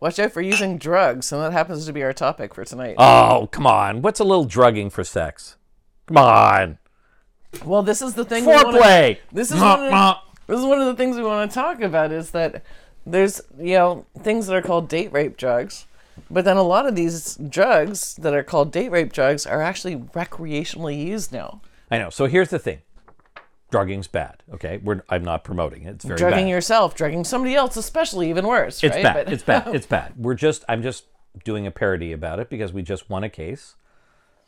Watch out for using drugs, and that happens to be our topic for tonight. Oh, come on. What's a little drugging for sex? Come on. well, this is the thing. we wanna- This is one of this is one of the things we want to talk about is that there's you know things that are called date rape drugs, but then a lot of these drugs that are called date rape drugs are actually recreationally used now. I know. So here's the thing. Drugging's bad. Okay, We're, I'm not promoting it. It's very drugging bad. yourself, drugging somebody else, especially even worse. It's right? bad. But- It's bad. It's bad. We're just. I'm just doing a parody about it because we just won a case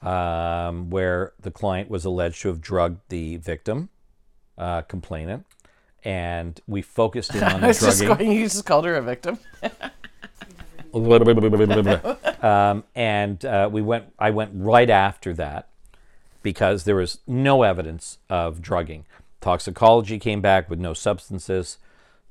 um, where the client was alleged to have drugged the victim, uh, complainant, and we focused in on the drugging. going. You just called her a victim. um, and uh, we went. I went right after that because there was no evidence of drugging. Toxicology came back with no substances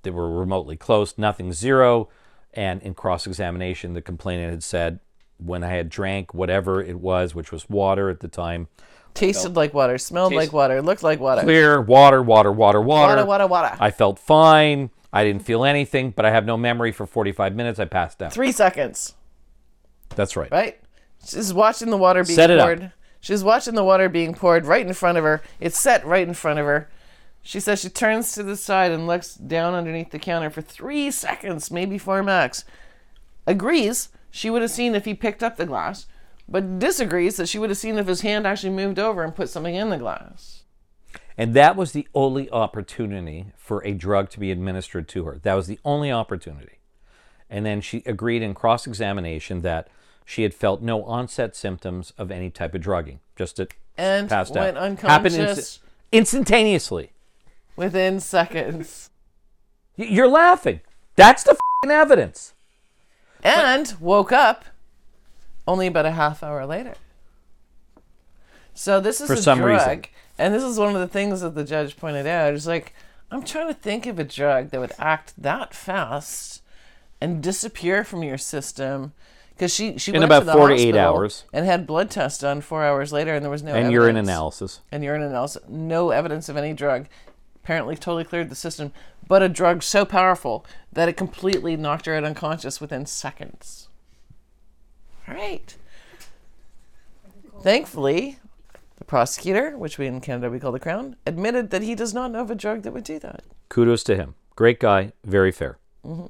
that were remotely close, nothing zero. And in cross examination, the complainant had said, when I had drank whatever it was, which was water at the time, Tasted like water, smelled like water, looked like water. clear water, water, water, water. Water, water, water. I felt fine. I didn't feel anything, but I have no memory for 45 minutes. I passed out. Three seconds, That's right. right? She's watching the water being Set it up. poured. She's watching the water being poured right in front of her. It's set right in front of her. She says she turns to the side and looks down underneath the counter for three seconds, maybe four max. Agrees she would have seen if he picked up the glass, but disagrees that she would have seen if his hand actually moved over and put something in the glass. And that was the only opportunity for a drug to be administered to her. That was the only opportunity. And then she agreed in cross examination that she had felt no onset symptoms of any type of drugging, just it And passed went out. Happened insta- unconscious instantaneously. Within seconds. You're laughing. That's the fing evidence. and woke up only about a half hour later. So this is For a some drug, reason. and this is one of the things that the judge pointed out. It's like I'm trying to think of a drug that would act that fast and disappear from your system. Because she she In went about to the four to eight hours. and had blood tests done four hours later, and there was no And urine analysis. and urine analysis, no evidence of any drug. Apparently, totally cleared the system, but a drug so powerful that it completely knocked her out unconscious within seconds. All right. Thankfully, the prosecutor, which we in Canada we call the Crown, admitted that he does not know of a drug that would do that. Kudos to him. Great guy, very fair. Mm-hmm.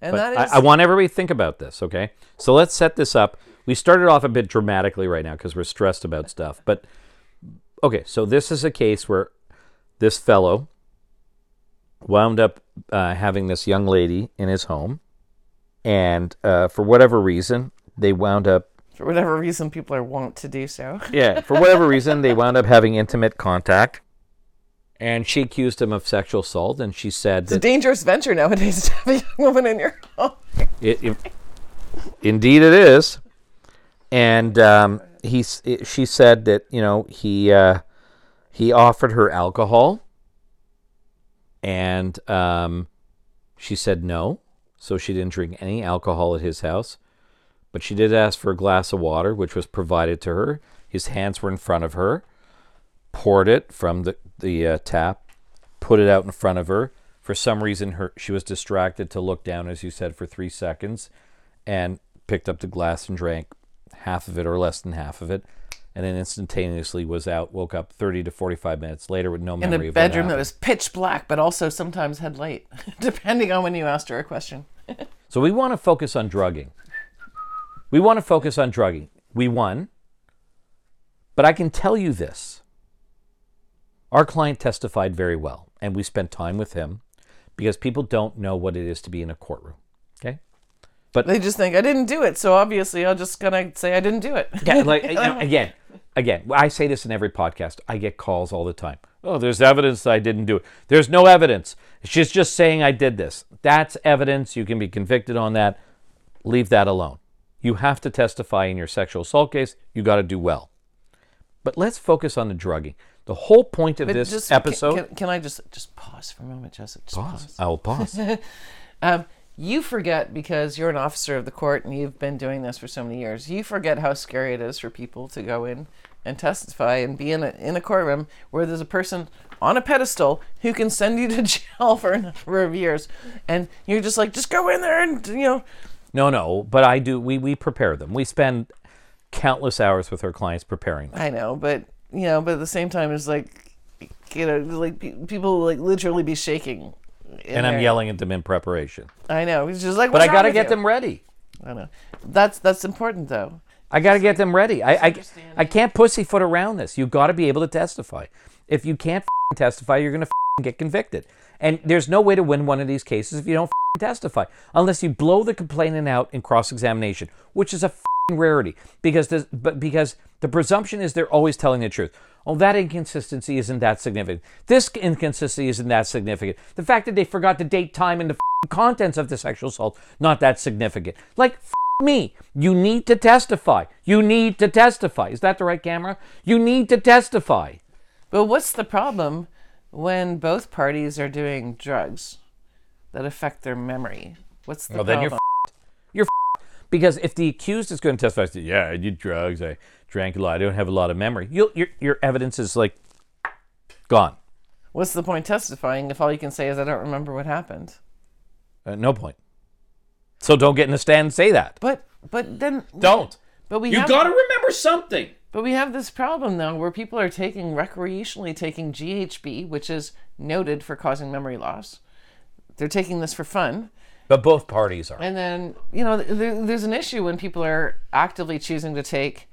And But that is I, I want everybody to think about this, okay? So let's set this up. We started off a bit dramatically right now because we're stressed about stuff. But okay, so this is a case where this fellow wound up uh, having this young lady in his home, and uh, for whatever reason, they wound up for whatever reason people are wont to do so. yeah, for whatever reason, they wound up having intimate contact. And she accused him of sexual assault, and she said It's a dangerous venture nowadays to have a young woman in your home. It, it- indeed, it is. And um, he, it- she said that you know he uh, he offered her alcohol, and um, she said no, so she didn't drink any alcohol at his house. But she did ask for a glass of water, which was provided to her. His hands were in front of her, poured it from the the uh, tap, put it out in front of her. For some reason, her she was distracted to look down, as you said, for three seconds, and picked up the glass and drank half of it or less than half of it, and then instantaneously was out. Woke up thirty to forty-five minutes later with no memory. In a of bedroom that was pitch black, but also sometimes had light, depending on when you asked her a question. So we want to focus on drugging. We want to focus on drugging. We won. But I can tell you this. Our client testified very well, and we spent time with him because people don't know what it is to be in a courtroom. Okay? But they just think I didn't do it, so obviously I'm just gonna say I didn't do it. Yeah, like again, again, I say this in every podcast. I get calls all the time. Oh, there's evidence that I didn't do it. There's no evidence. She's just saying I did this. That's evidence. You can be convicted on that. Leave that alone. You have to testify in your sexual assault case. You got to do well. But let's focus on the drugging. The whole point of But this just- episode. Can, can I just just pause for a moment, Joseph? Just pause. I will pause. Um, you forget because you're an officer of the court and you've been doing this for so many years. You forget how scary it is for people to go in and testify and be in a in a courtroom where there's a person on a pedestal who can send you to jail for a number of years, and you're just like, just go in there and you know, No, no, but I do. We we prepare them. We spend countless hours with our clients preparing them. I know, but you know, but at the same time, it's like, you know, like pe- people will, like literally be shaking. In And I'm their- yelling at them in preparation. I know. He's just like, But I got to get you? them ready. I know. That's that's important though. I got to get them ready. I, I, I can't pussyfoot around this. You got to be able to testify. If you can't f***ing testify, you're going to get convicted. And there's no way to win one of these cases if you don't f***ing testify, unless you blow the complainant out in cross-examination, which is a f***ing rarity because the, but because the presumption is they're always telling the truth. Oh, that inconsistency isn't that significant. This inconsistency isn't that significant. The fact that they forgot the date, time, and the f***ing contents of the sexual assault not that significant. Like f- me, you need to testify. You need to testify. Is that the right camera? You need to testify. But what's the problem when both parties are doing drugs that affect their memory? What's the problem? Well, then problem? you're Because if the accused is going to testify, yeah, I did drugs, I drank a lot, I don't have a lot of memory, you'll, your, your evidence is like gone. What's the point testifying if all you can say is I don't remember what happened? Uh, no point. So don't get in the stand and say that. But but then Don't. But we You have got to remember something. But we have this problem though, where people are taking recreationally taking GHB, which is noted for causing memory loss. They're taking this for fun, But both parties are. and then you know there, there's an issue when people are actively choosing to take,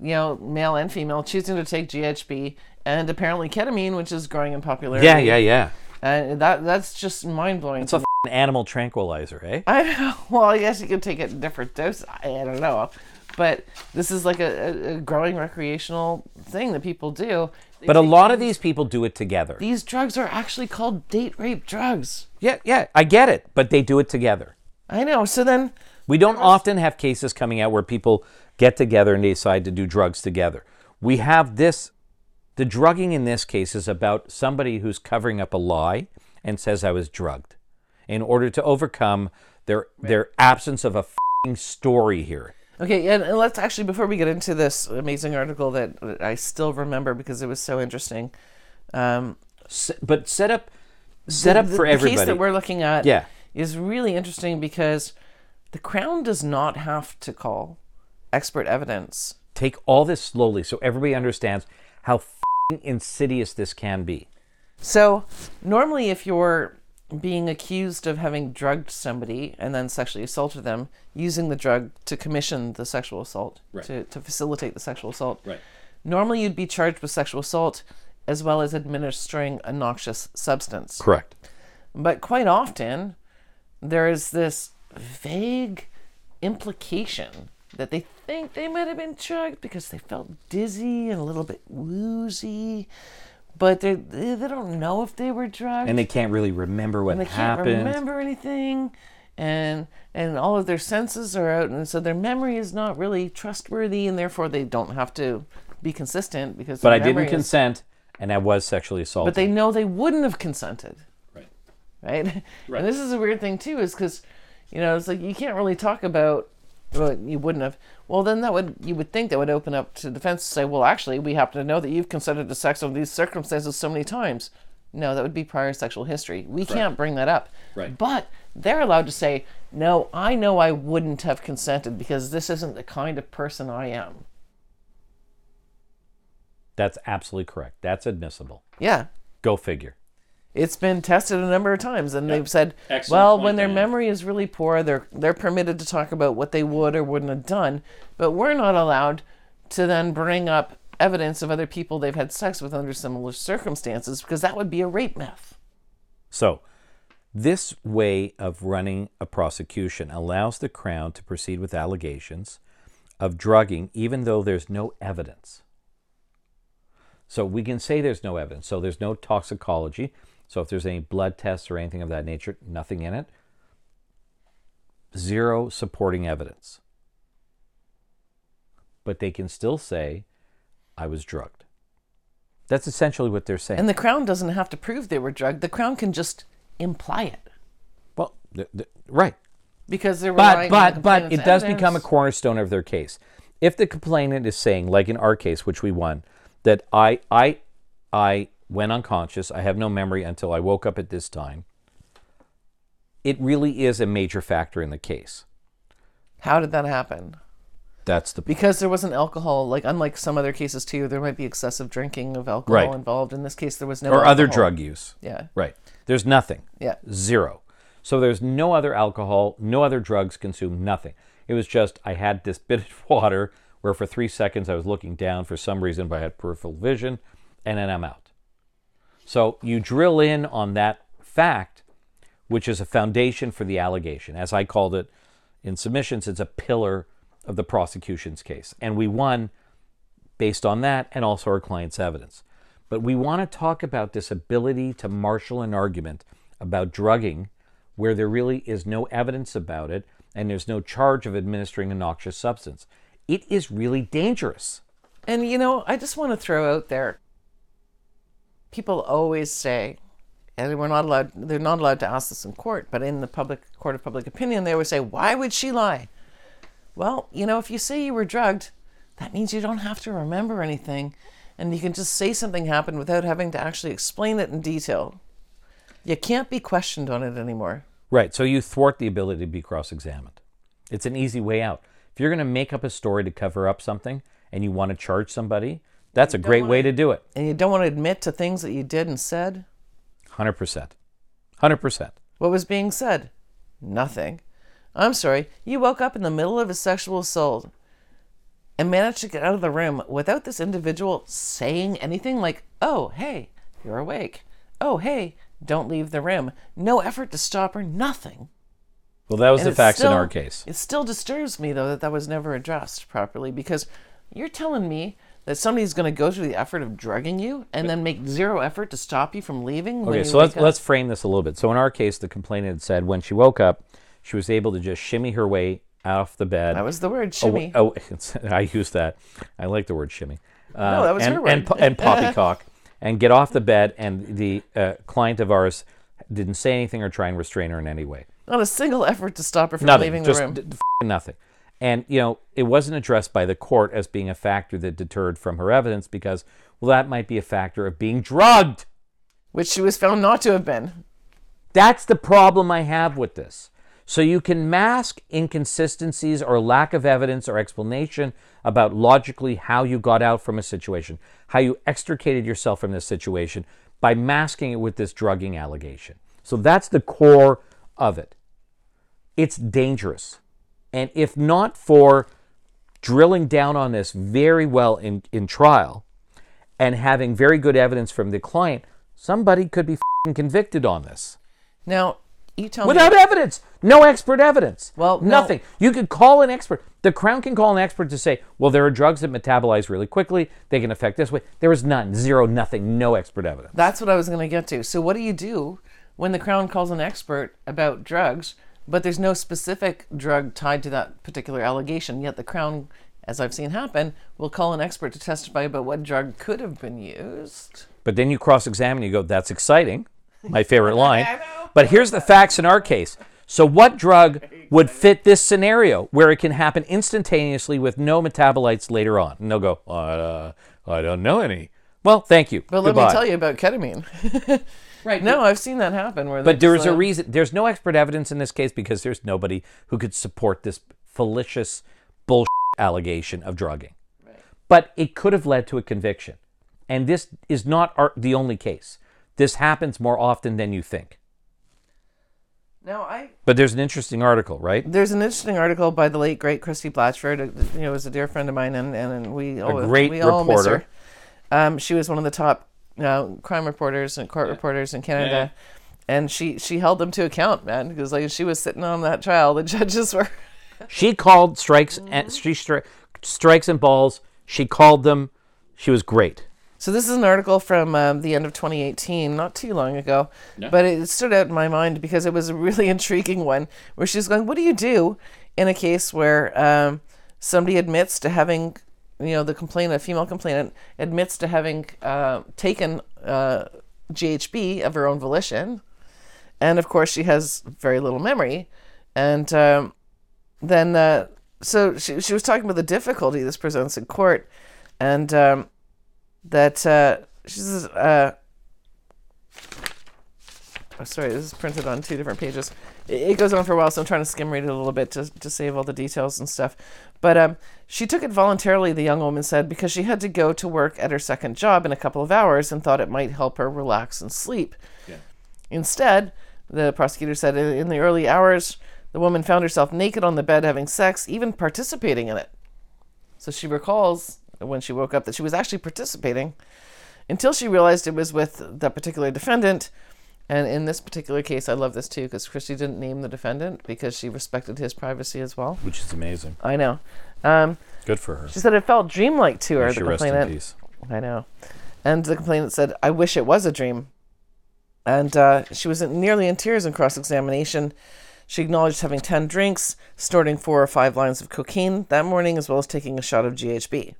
you know, male and female choosing to take GHB and apparently ketamine, which is growing in popularity. Yeah, yeah, yeah. And that that's just mind blowing. It's a f***ing animal tranquilizer, eh? I know. Well, I guess you could take it in different doses. I, I don't know. But this is like a, a, a growing recreational thing that people do. They But a take lot of these people do it together. these drugs are actually called date rape drugs. Yeah, yeah, I get it, but they do it together. I know. So then, We don't often have cases coming out where people get together and they decide to do drugs together. We have this the drugging in this case is about somebody who's covering up a lie and says I was drugged in order to overcome their their absence of a fing story here. okay, and, let's actually before we get into this amazing article that I still remember because it was so interesting. Um, but set up set up the, for the everybody. case that we're looking at Yeah. is really interesting because the crown does not have to call expert evidence Take all this slowly so everybody understands how fing insidious this can be. So, normally, if you're being accused of having drugged somebody and then sexually assaulted them, using the drug to commission the sexual assault, Right. to, to facilitate the sexual assault, Right. normally you'd be charged with sexual assault as well as administering a noxious substance. Correct. But quite often, there is this vague implication that they think they might have been drugged because they felt dizzy and a little bit woozy, but they they they don't know if they were drugged And they can't really remember what and they can't happened. remember anything, and and all of their senses are out, and so their memory is not really trustworthy, and therefore they don't have to be consistent because. But their I didn't is- consent and I was sexually assaulted. But they know they wouldn't have consented Right. right? Right. And this is a weird thing too, is because you know it's like you can't really talk about. Well, you wouldn't have. Well, then that would you would think that would open up to defense to say, well, actually, we happen to know that you've consented to sex under these circumstances so many times. No, that would be prior sexual history. We can't bring that up. Right. But they're allowed to say, no, I know I wouldn't have consented because this isn't the kind of person I am. That's absolutely correct. That's admissible. Yeah. Go figure. It's been tested a number of times, and they've said, Excellent well, when their memory is really poor, they're they're permitted to talk about what they would or wouldn't have done, but we're not allowed to then bring up evidence of other people they've had sex with under similar circumstances because that would be a rape myth. So, this way of running a prosecution allows the Crown to proceed with allegations of drugging even though there's no evidence. So, we can say there's no evidence. So, there's no toxicology. So, if there's any blood tests or anything of that nature, nothing in it. Zero supporting evidence. But they can still say, I was drugged. That's essentially what they're saying. And the crown doesn't have to prove they were drugged; the crown can just imply it well, th- th- right. because they're but relying the but but it does become a cornerstone of their case. If the complainant is saying, like in our case, which we won, that I I I went unconscious, I have no memory until I woke up at this time, it really is a major factor in the case. How did that happen? That's the Because there wasn't alcohol, like unlike some other cases too, there might be excessive drinking of alcohol Right. involved. In this case, there was no or other alcohol. drug use. Yeah, Right. There's nothing. yeah. Zero. So there's no other alcohol, no other drugs consumed, nothing. It was just I had this bit of water where for three seconds I was looking down for some reason, but I had peripheral vision, and then I'm out. So you drill in on that fact, which is a foundation for the allegation. As I called it in submissions, it's a pillar of the prosecution's case. And we won based on that and also our client's evidence. But we want to talk about this ability to marshal an argument about drugging where there really is no evidence about it and there's no charge of administering a noxious substance. It is really dangerous. And you know, I just want to throw out there people always say, and we're not allowed they're not allowed to ask this in court, but in the public court of public opinion, they always say, Why would she lie? Well, you know, if you say you were drugged, that means you don't have to remember anything. And you can just say something happened without having to actually explain it in detail. You can't be questioned on it anymore. Right. So you thwart the ability to be cross examined. It's an easy way out. If you're going to make up a story to cover up something and you want to charge somebody, that's a great way to do it. And you don't want to admit to things that you did and said. 100%. 100%. What was being said? Nothing. I'm sorry, you woke up in the middle of a sexual assault and managed to get out of the room without this individual saying anything like, oh, hey, you're awake. Oh, hey, don't leave the room. No effort to stop her, nothing. Well, that was And the facts in our case. It still disturbs me, though, that that was never addressed properly because you're telling me that somebody's going to go through the effort of drugging you and then make zero effort to stop you from leaving. Okay, so let's up? let's frame this a little bit. So in our case, the complainant said when she woke up, she was able to just shimmy her way off the bed. That was the word, Oh, shimmy. Oh, it's, I use that. I like the word shimmy. Uh, No, that was and, her word. po- and poppycock, and get off the bed. And the uh, client of ours didn't say anything or try and restrain her in any way. Not a single effort to stop her from Nothing. leaving the room. d- d- f- nothing. And you know, it wasn't addressed by the court as being a factor that deterred from her evidence because, well, that might be a factor of being drugged. which she was found not to have been. That's the problem I have with this. So you can mask inconsistencies or lack of evidence or explanation about logically how you got out from a situation, how you extricated yourself from this situation by masking it with this drugging allegation. So that's the core of it. It's dangerous. And if not for drilling down on this very well in, in trial and having very good evidence from the client, somebody could be fing convicted on this. Now, you tell Without me. evidence. No expert evidence. Well, no. nothing. You could call an expert. The Crown can call an expert to say, well, there are drugs that metabolize really quickly. They can affect this way. There is none. Zero, nothing. No expert evidence. That's what I was going to get to. So, what do you do when the Crown calls an expert about drugs, but there's no specific drug tied to that particular allegation? Yet the Crown, as I've seen happen, will call an expert to testify about what drug could have been used. But then you cross examine, you go, that's exciting. My favorite line. But here's the facts in our case. So, what drug would fit this scenario where it can happen instantaneously with no metabolites later on? And they'll go, uh, I don't know any. Well, thank you. But let me tell you about ketamine. Right. no, I've seen that happen. Where But there's just, a uh, reason. There's no expert evidence in this case because there's nobody who could support this fallacious bullshit allegation of drugging. Right. But it could have led to a conviction, and this is not our, the only case. This happens more often than you think. Now, I But there's an interesting article, right? There's an interesting article by the late great Christie Blatchford. uh, You know, was a dear friend of mine, and and, and we all, great we reporter. her. Um, she was one of the top uh, crime reporters and court reporters in Canada, and she she held them to account, man, because like she was sitting on that trial, the judges were. She called strikes and she stri- strikes and balls. She called them. She was great. So this is an article from um, the end of 2018, not too long ago, but it stood out in my mind because it was a really intriguing one. Where she's going, "What do you do in a case where um, somebody admits to having, you know, the complainant, female complainant, admits to having uh, taken uh, GHB of her own volition, and of course she has very little memory, and um, then uh, so she she was talking about the difficulty this presents in court, and um, that uh, she says, uh, oh, sorry, this is printed on two different pages. It goes on for a while, so I'm trying to skim read it a little bit to, to save all the details and stuff. But um, she took it voluntarily, the young woman said, because she had to go to work at her second job in a couple of hours and thought it might help her relax and sleep. Yeah. Instead, the prosecutor said in in the early hours, the woman found herself naked on the bed having sex, even participating in it. So she recalls when she woke up that she was actually participating until she realized it was with the particular defendant. And in this particular case, I love this too because Christie didn't name the defendant because she respected his privacy as well. Which is amazing. I know. Um, Good for her. she said it felt dreamlike to her. May The she rest in peace. I know. And the complainant said, I wish it was a dream. And uh, she was nearly in tears in cross examination. She acknowledged having 10 drinks, snorting four or five lines of cocaine that morning, as well as taking a shot of GHB.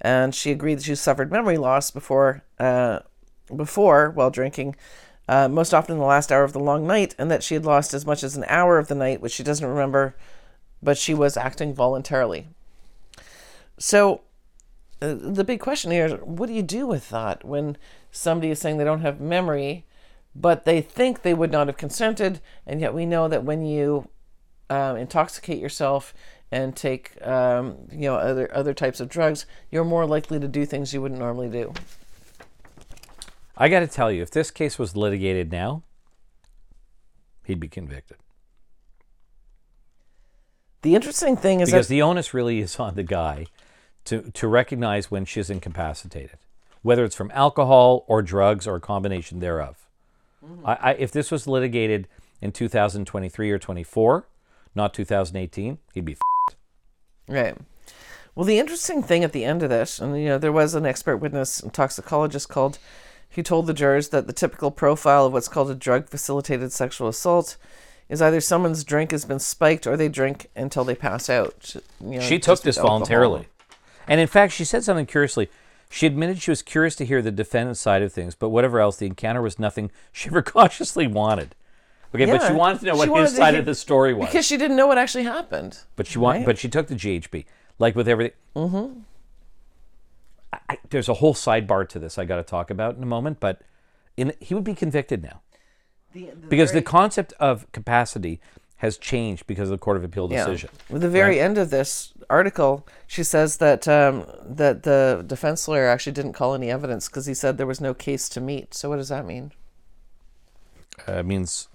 And she agreed that she suffered memory loss before, uh, before while drinking, uh, most often the last hour of the long night, and that she had lost as much as an hour of the night, which she doesn't remember, but she was acting voluntarily. So uh, the big question here is what do you do with that when somebody is saying they don't have memory but they think they would not have consented and yet we know that when you um, intoxicate yourself and take um, you know other other types of drugs you're more likely to do things you wouldn't normally do I got to tell you, if this case was litigated now, he'd be convicted. the interesting thing is Because that the onus really is on the guy to, to recognize when she's incapacitated, whether it's from alcohol or drugs or a combination thereof. Mm-hmm. I, I, if this was litigated in 2023 or 24, not 2018, he'd be f- Right. Well, the interesting thing at the end of this, and you know, there was an expert witness and toxicologist called, who told the jurors that the typical profile of what's called a drug facilitated sexual assault is either someone's drink has been spiked or they drink until they pass out. You know, She took this voluntarily. And in fact, she said something curiously. She admitted she was curious to hear the defendant's side of things, but whatever else, the encounter was nothing she ever consciously wanted. Okay, but she wanted to know what his side hear- of the story was. Because she didn't know what actually happened. But she want, Right. but she took the GHB, like with everything. Mm-hmm. I, there's a whole sidebar to this I got to talk about in a moment, but in, he would be convicted now because the concept of capacity has changed because of the Court of Appeal Yeah. decision. The very end of this article, she says that um, that the defense lawyer actually didn't call any evidence because he said there was no case to meet. So what does that mean? Uh, it means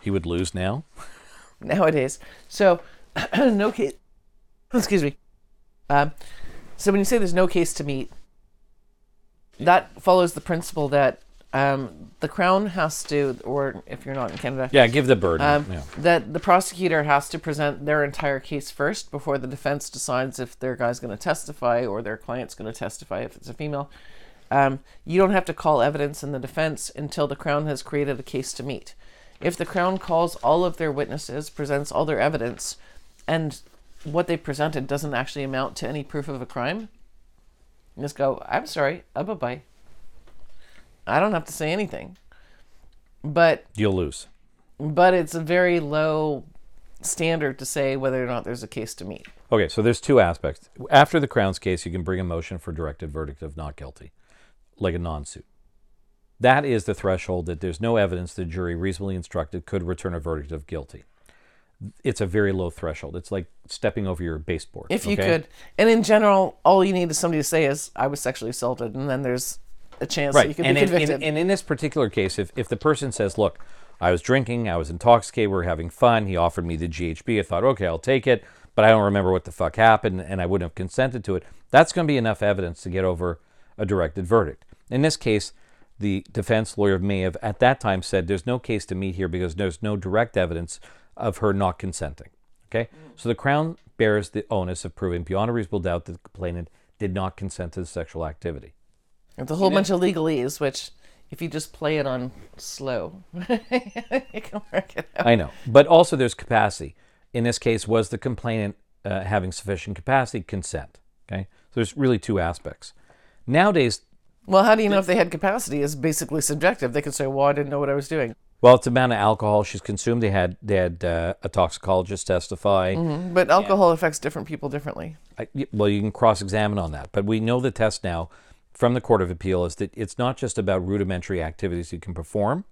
he would lose now. nowadays. So, no case. Excuse me. Um, so when you say there's no case to meet, that follows the principle that um, the crown has to, or if you're not in Canada, Yeah, give the burden. um, yeah. that the prosecutor has to present their entire case first before the defense decides if their guy's going to testify or their client's going to testify if it's a female. Um, you don't have to call evidence in the defense until the crown has created a case to meet. If the crown calls all of their witnesses, presents all their evidence, and what they presented doesn't actually amount to any proof of a crime, you just go, I'm sorry, uh, bye bye. I don't have to say anything. But You'll lose. but it's a very low standard to say whether or not there's a case to meet. Okay, so there's two aspects. After the Crown's case, you can bring a motion for directed verdict of not guilty, like a non-suit. That is the threshold that there's no evidence the jury reasonably instructed could return a verdict of guilty. It's a very low threshold. It's like stepping over your baseboard. If you okay? could, and in general, all you need is somebody to say is, "I was sexually assaulted," and then there's a chance that you right. can And be in, convicted. in, and in this particular case, if, if the person says, look, I was drinking, I was intoxicated, we were having fun, he offered me the GHB, I thought, okay, I'll take it, but I don't remember what the fuck happened, and I wouldn't have consented to it, that's going to be enough evidence to get over a directed verdict. In this case, the defense lawyer may have at that time said there's no case to meet here because there's no direct evidence of her not consenting. Okay? So the Crown bears the onus of proving beyond a reasonable doubt that the complainant did not consent to the sexual activity. It's a whole bunch of legalese, which if you just play it on slow, you can work it out. I know, but also there's capacity. In this case, was the complainant uh, having sufficient capacity? Consent. Okay, so there's really two aspects. Nowadays, Well, how do you know if they had capacity? Is basically subjective. They could say, "Well, I didn't know what I was doing," well, it's the amount of alcohol she's consumed. They had they had uh, a toxicologist testify. but alcohol affects different people differently. I, well, you can cross-examine on that, but we know the test now from the Court of Appeal is that it's not just about rudimentary activities you can perform.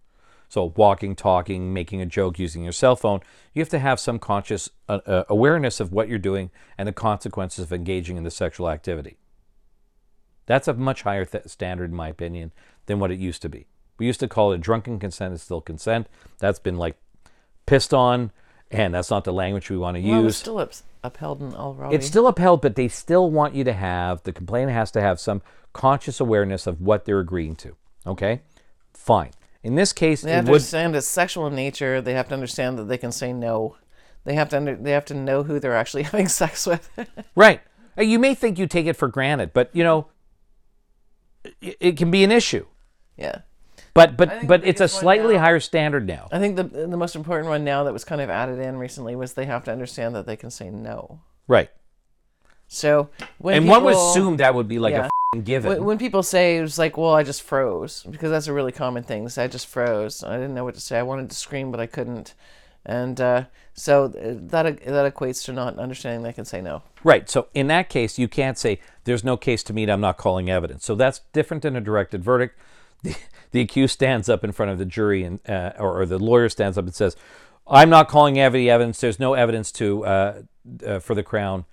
So, walking, talking, making a joke, using your cell phone, you have to have some conscious uh, uh, awareness of what you're doing and the consequences of engaging in the sexual activity. That's a much higher th- standard, in my opinion, than what it used to be. We used to call it drunken consent is still consent. That's been like pissed on, and that's not the language we want to Well, it's use. still up, upheld in. It's still upheld, but they still want you to have the complainant has to have some conscious awareness of what they're agreeing to. Okay, fine. In this case, They have to would understand it's sexual in nature. They have to understand that they can say no. They have to under, they have to know who they're actually having sex with. right. Uh, You may think you take it for granted, but you know, it can be an issue. yeah. But but but it's a slightly now- higher standard now. I think the the most important one now that was kind of added in recently was they have to understand that they can say no. Right. So when And people, one would assume that would be like Yeah. a given. when, when people say it was like, well, I just froze because that's a really common thing. Say, I just froze. I didn't know what to say. I wanted to scream, but I couldn't. And uh, so uh, that that equates to not understanding they can say no. Right. So in that case, you can't say there's no case to meet. I'm not calling evidence. So that's different than a directed verdict. The, the accused stands up in front of the jury and uh, or, or the lawyer stands up and says, "I'm not calling any evidence. There's no evidence to uh, uh, for the crown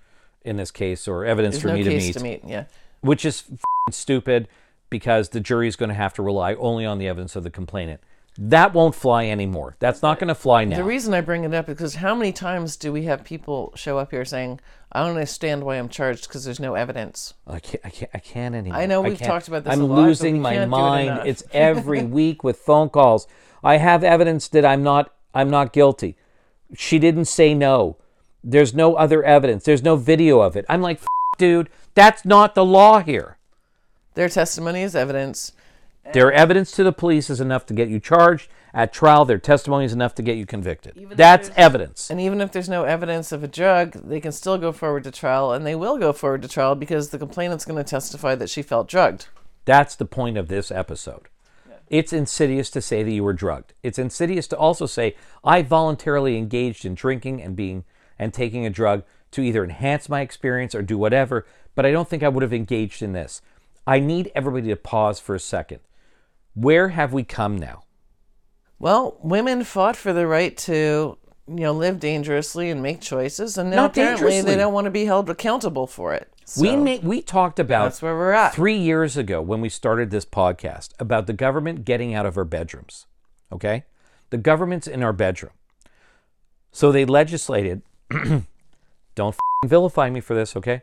in this case, or evidence There's for no me to meet." to meet. Yeah. which is f***ing stupid because the jury is going to have to rely only on the evidence of the complainant. That won't fly anymore. That's not going to fly now. The reason I bring it up is because how many times do we have people show up here saying, "I don't understand why I'm charged because there's no evidence." I can't, I can't, I can't anymore. I know we've can't. talked about this I'm a lot, losing my do it mind. it's every week with phone calls. I have evidence that I'm not, I'm not guilty. She didn't say no. There's no other evidence. There's no video of it. I'm like, F- dude, that's not the law here. Their testimony is evidence. Their evidence to the police is enough to get you charged. At trial, their testimony is enough to get you convicted. if That's evidence. And even if there's no evidence of a drug, they can still go forward to trial, and they will go forward to trial because the complainant's going to testify that she felt drugged. That's the point of this episode. It's insidious to say that you were drugged. It's insidious to also say I voluntarily engaged in drinking and being and taking a drug to either enhance my experience or do whatever, but I don't think I would have engaged in this. I need everybody to pause for a second. Where have we come now? Well, women fought for the right to, you know, live dangerously and make choices, and now Not apparently they don't want to be held accountable for it. we So, ma- we talked about that's where we're at. three years ago when we started this podcast about the government getting out of our bedrooms. Okay? The government's in our bedroom. So they legislated, don't vilify me for this, okay?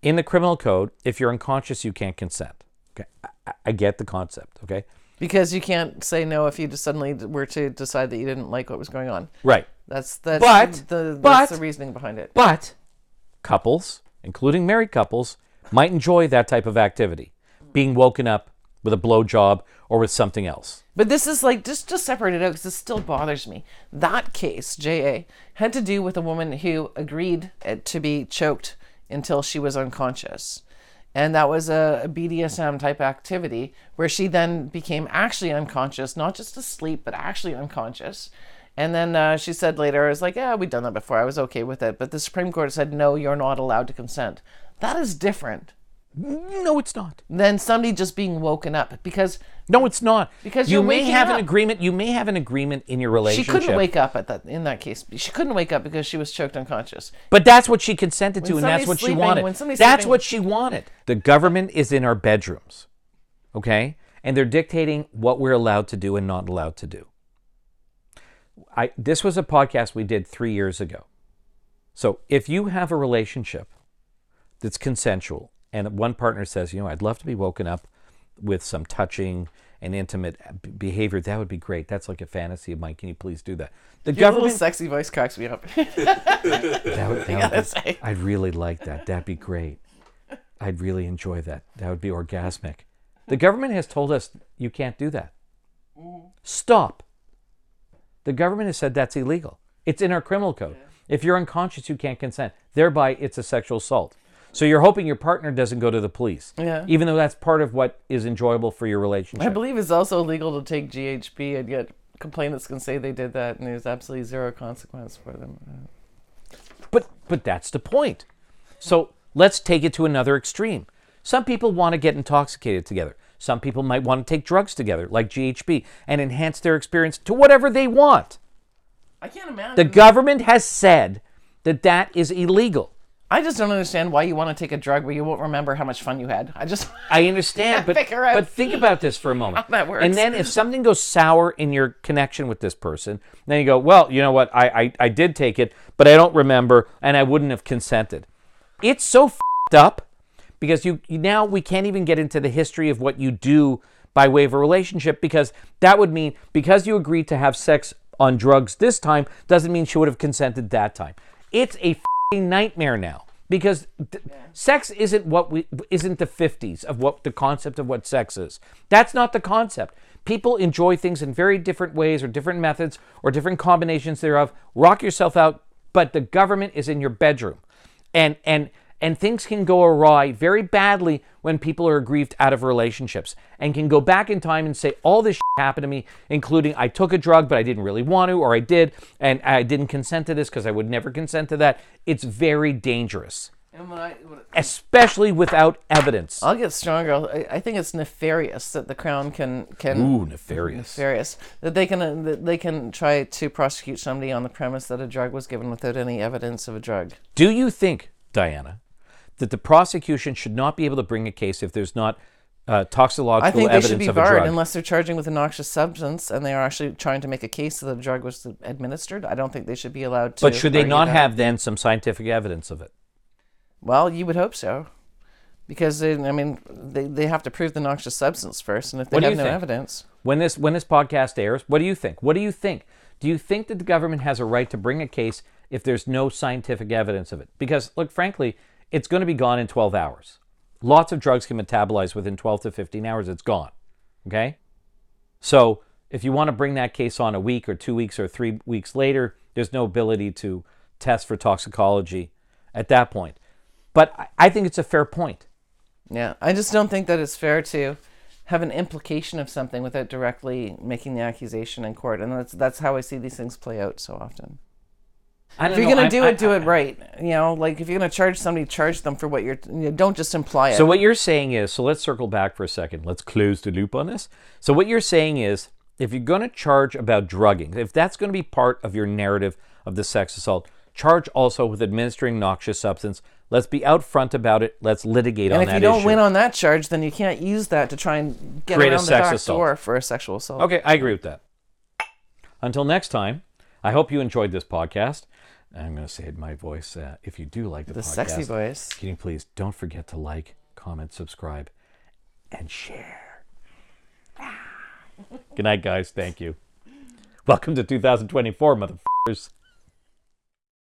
In the criminal code, if you're unconscious, you can't consent. Okay? I- I, get the concept, okay? because you can't say no if you just suddenly were to decide that you didn't like what was going on. Right. That's that's But- the but- that's the reasoning behind it. But couples, including married couples, might enjoy that type of activity, being woken up with a blowjob or with something else. But this is like just just separate it out because this still bothers me. That case, J.A., had to do with a woman who agreed uh, to be choked until she was unconscious, and that was a, BDSM type activity where she then became actually unconscious, not just asleep, but actually unconscious. And then uh, she said later, "I was like, yeah, we've done that before. I was okay with it." But the Supreme Court said, "No, you're not allowed to consent." That is different No, it's not. Then somebody just being woken up because No, it's not. Because you may have an agreement. You may have an agreement in your relationship. she couldn't wake up at that in that case. She couldn't wake up because she was choked unconscious. But that's what she consented to, When and that's what she wanted. That's sleeping- what she wanted. The government is in our bedrooms, okay, and they're dictating what we're allowed to do and not allowed to do. I this was a podcast we did three years ago. So if you have a relationship that's consensual, and one partner says, you know, I'd love to be woken up with some touching and intimate behavior, that would be great. That's like a fantasy of mine. Can you please do that? The Your little government sexy voice cracks me up. that would, that would say. I'd really like that. That'd be great. I'd really enjoy that. That would be orgasmic. The government has told us you can't do that. Mm-hmm. Stop. The government has said that's illegal. It's in our criminal code. If you're unconscious, you can't consent. Thereby, it's a sexual assault. So you're hoping your partner doesn't go to the police, Yeah. even though that's part of what is enjoyable for your relationship. I believe it's also illegal to take GHB, and yet complainants can say they did that, and there's absolutely zero consequence for them. But but that's the point. So let's take it to another extreme. Some people want to get intoxicated together. Some people might want to take drugs together, like GHB, and enhance their experience to whatever they want. I can't imagine. The government has said that that is illegal. I just don't understand why you want to take a drug where you won't remember how much fun you had. I just I understand, but Figure out but think about this for a moment. how that works. And then if something goes sour in your connection with this person, then you go, well, you know what? I I, I did take it, but I don't remember, and I wouldn't have consented. It's so fed up because you, you now we can't even get into the history of what you do by way of a relationship because that would mean because you agreed to have sex on drugs this time doesn't mean she would have consented that time. It's a nightmare now because th- sex isn't what we isn't the 50s of what the concept of what sex is. That's not the concept. People enjoy things in very different ways or different methods or different combinations thereof. Rock yourself out, but the government is in your bedroom. And and and things can go awry very badly when people are aggrieved out of relationships and can go back in time and say all this happened to me including i took a drug but i didn't really want to or i did and i didn't consent to this because i would never consent to that. It's very dangerous. And when I, when especially without evidence. I'll get stronger. I, I think it's nefarious that the crown can can ooh nefarious. Nefarious. That they can uh, that they can try to prosecute somebody on the premise that a drug was given without any evidence of a drug. do you think diana that the prosecution should not be able to bring a case if there's not uh, toxicological I think they should be barred unless they're charging with a noxious substance and they are actually trying to make a case that the drug was administered. I don't think they should be allowed to. but should they not have then some scientific evidence of it? Well, you would hope so, because they, I mean they, they have to prove the noxious substance first, and if they What have no think? evidence, when this when this podcast airs what do you think? What do you think? Do you think that the government has a right to bring a case if there's no scientific evidence of it? Because look frankly it's going to be gone in 12 hours. Lots of drugs can metabolize within 12 to 15 hours it's gone okay? So if you want to bring that case on a week or two weeks or three weeks later there's no ability to test for toxicology at that point. But I- think it's a fair point. Yeah, I just don't think that it's fair to have an implication of something without directly making the accusation in court, and that's that's how I see these things play out so often. I If you're know, gonna I'm- do I- it, do I- it right. You know, like if you're gonna charge somebody, charge them for what you're. You know, don't just imply it. So what you're saying is, so let's circle back for a second. Let's close the loop on this. So what you're saying is, if you're going to charge about drugging, if that's going to be part of your narrative of the sex assault, charge also with administering noxious substance. Let's be out front about it. Let's litigate and on that. And if you don't issue. win on that charge, then you can't use that to try and get Create a around the sex back assault. door for a sexual assault. okay, I agree with that. Until next time, I hope you enjoyed this podcast. I'm going to say it in my voice. Uh, if you do like the, The podcast, sexy voice. Can you please don't forget to like, comment, subscribe, and share. Good night, guys. Thank you. Welcome to 2024, motherfuckers.